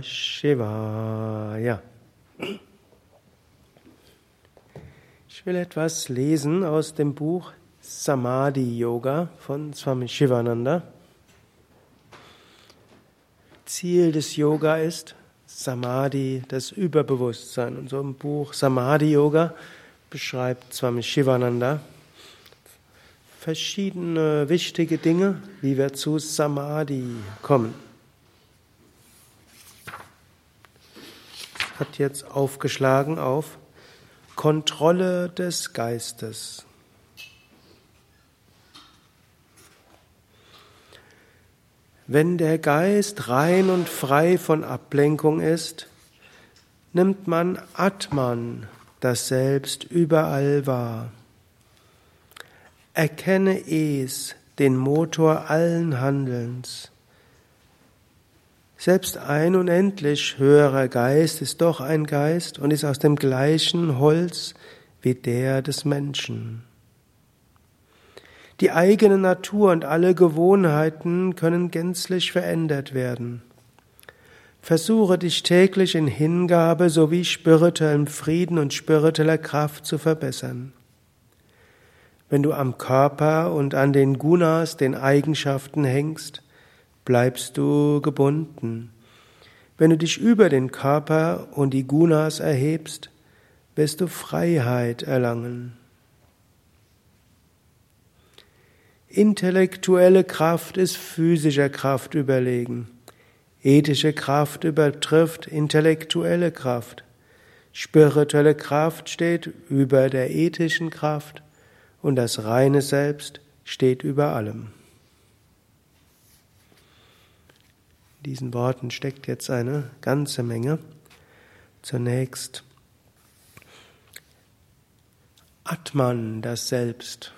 Shivaya. Ich will etwas lesen aus dem Buch Samadhi Yoga von Swami Shivananda. Ziel des Yoga ist Samadhi, das Überbewusstsein. Und so im Buch Samadhi Yoga beschreibt Swami Shivananda verschiedene wichtige Dinge, wie wir zu Samadhi kommen. Hat jetzt aufgeschlagen auf Kontrolle des Geistes. Wenn der Geist rein und frei von Ablenkung ist, nimmt man Atman, das Selbst, überall wahr. Erkenne es, den Motor allen Handelns. Selbst ein unendlich höherer Geist ist doch ein Geist und ist aus dem gleichen Holz wie der des Menschen. Die eigene Natur und alle Gewohnheiten können gänzlich verändert werden. Versuche dich täglich in Hingabe sowie spirituellem Frieden und spiritueller Kraft zu verbessern. Wenn du am Körper und an den Gunas, den Eigenschaften hängst, bleibst du gebunden. Wenn du dich über den Körper und die Gunas erhebst, wirst du Freiheit erlangen. Intellektuelle Kraft ist physischer Kraft überlegen. Ethische Kraft übertrifft intellektuelle Kraft. Spirituelle Kraft steht über der ethischen Kraft und das reine Selbst steht über allem. Diesen Worten steckt jetzt eine ganze Menge. Zunächst Atman, das Selbst.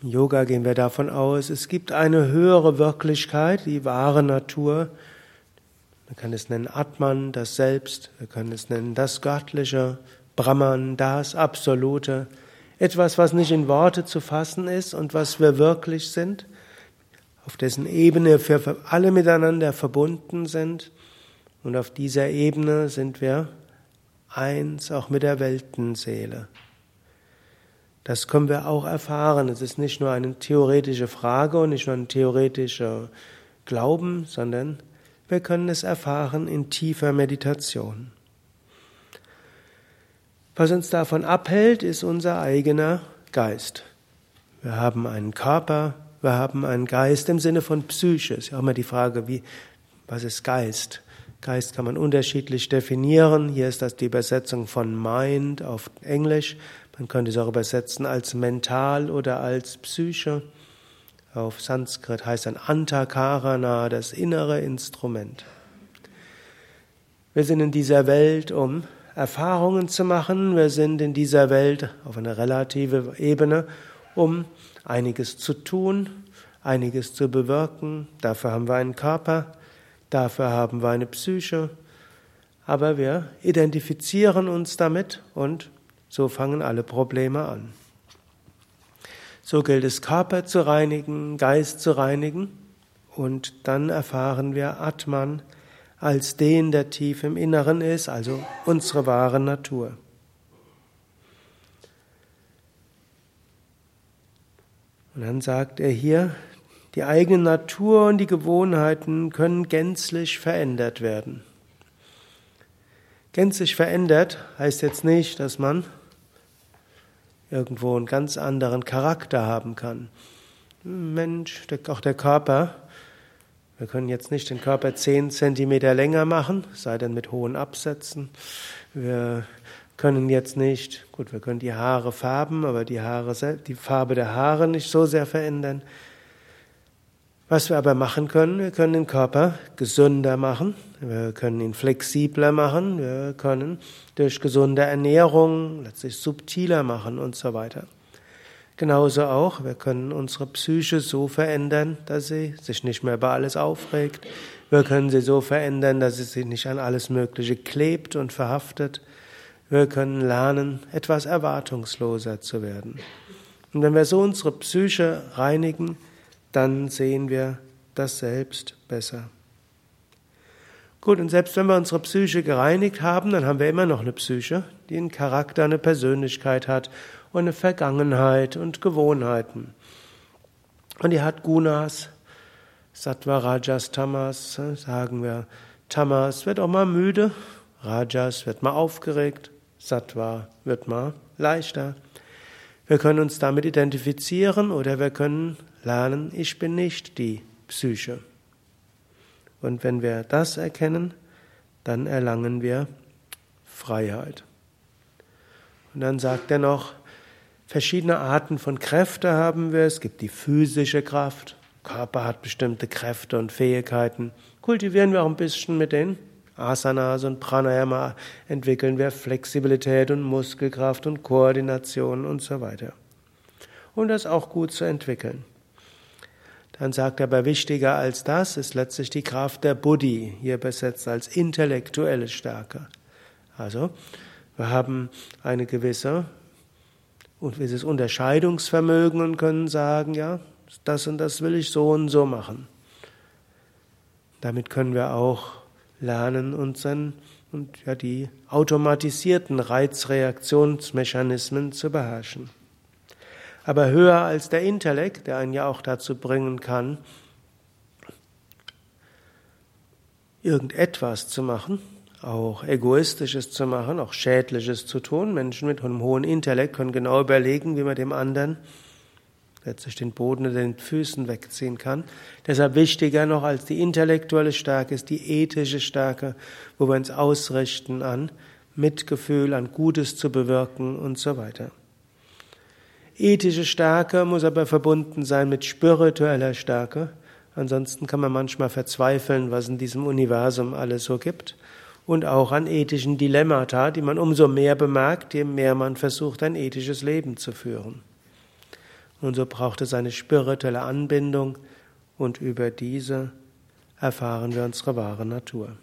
Im Yoga gehen wir davon aus, es gibt eine höhere Wirklichkeit, die wahre Natur. Man kann es nennen Atman, das Selbst. Wir können es nennen das Göttliche, Brahman, das Absolute. Etwas, was nicht in Worte zu fassen ist und was wir wirklich sind auf dessen Ebene wir alle miteinander verbunden sind. Und auf dieser Ebene sind wir eins auch mit der Weltenseele. Das können wir auch erfahren. Es ist nicht nur eine theoretische Frage und nicht nur ein theoretischer Glauben, sondern wir können es erfahren in tiefer Meditation. Was uns davon abhält, ist unser eigener Geist. Wir haben einen Körper, wir haben einen Geist im Sinne von Psyche. Ist ja auch immer die Frage, wie, was ist Geist? Geist kann man unterschiedlich definieren. Hier ist das die Übersetzung von Mind auf Englisch. Man könnte es auch übersetzen als mental oder als Psyche. Auf Sanskrit heißt dann Antakarana, das innere Instrument. Wir sind in dieser Welt, um Erfahrungen zu machen. Wir sind in dieser Welt auf einer relative Ebene, um einiges zu tun, einiges zu bewirken. Dafür haben wir einen Körper, dafür haben wir eine Psyche. Aber wir identifizieren uns damit und so fangen alle Probleme an. So gilt es, Körper zu reinigen, Geist zu reinigen und dann erfahren wir Atman als den, der tief im Inneren ist, also unsere wahre Natur. Und dann sagt er hier, die eigene Natur und die Gewohnheiten können gänzlich verändert werden. Gänzlich verändert heißt jetzt nicht, dass man irgendwo einen ganz anderen Charakter haben kann. Mensch, auch der Körper, wir können jetzt nicht den Körper zehn Zentimeter länger machen, sei denn mit hohen Absätzen. Wir können jetzt nicht, gut, wir können die Haare färben, aber die Haare, die Farbe der Haare nicht so sehr verändern. Was wir aber machen können, wir können den Körper gesünder machen, wir können ihn flexibler machen, wir können durch gesunde Ernährung letztlich subtiler machen und so weiter. Genauso auch, wir können unsere Psyche so verändern, dass sie sich nicht mehr über alles aufregt. Wir können sie so verändern, dass sie sich nicht an alles Mögliche klebt und verhaftet. Wir können lernen, etwas erwartungsloser zu werden. Und wenn wir so unsere Psyche reinigen, dann sehen wir das Selbst besser. Gut, und selbst wenn wir unsere Psyche gereinigt haben, dann haben wir immer noch eine Psyche, die einen Charakter, eine Persönlichkeit hat und eine Vergangenheit und Gewohnheiten. Und die hat Gunas, Sattva, Rajas, Tamas, sagen wir. Tamas wird auch mal müde, Rajas wird mal aufgeregt, Sattva wird mal leichter. Wir können uns damit identifizieren oder wir können lernen, ich bin nicht die Psyche. Und wenn wir das erkennen, dann erlangen wir Freiheit. Und dann sagt er noch, verschiedene Arten von Kräfte haben wir. Es gibt die physische Kraft. Körper hat bestimmte Kräfte und Fähigkeiten. Kultivieren wir auch ein bisschen mit den Asanas und Pranayama, entwickeln wir Flexibilität und Muskelkraft und Koordination und so weiter. Und das auch gut zu entwickeln. Dann sagt er aber, wichtiger als das ist letztlich die Kraft der Buddhi, hier übersetzt als intellektuelle Stärke. Also, wir haben eine gewisse, ein gewisses Unterscheidungsvermögen und können sagen, ja, das und das will ich so und so machen. Damit können wir auch lernen, unseren und ja, die automatisierten Reizreaktionsmechanismen zu beherrschen aber höher als der Intellekt, der einen ja auch dazu bringen kann, irgendetwas zu machen, auch Egoistisches zu machen, auch Schädliches zu tun. Menschen mit einem hohen Intellekt können genau überlegen, wie man dem anderen letztlich den Boden unter den Füßen wegziehen kann. Deshalb wichtiger noch als die intellektuelle Stärke ist die ethische Stärke, wo wir uns ausrichten an Mitgefühl, an Gutes zu bewirken und so weiter. Ethische Stärke muss aber verbunden sein mit spiritueller Stärke. Ansonsten kann man manchmal verzweifeln, was in diesem Universum alles so gibt. Und auch an ethischen Dilemmata, die man umso mehr bemerkt, je mehr man versucht, ein ethisches Leben zu führen. Und so braucht es eine spirituelle Anbindung und über diese erfahren wir unsere wahre Natur.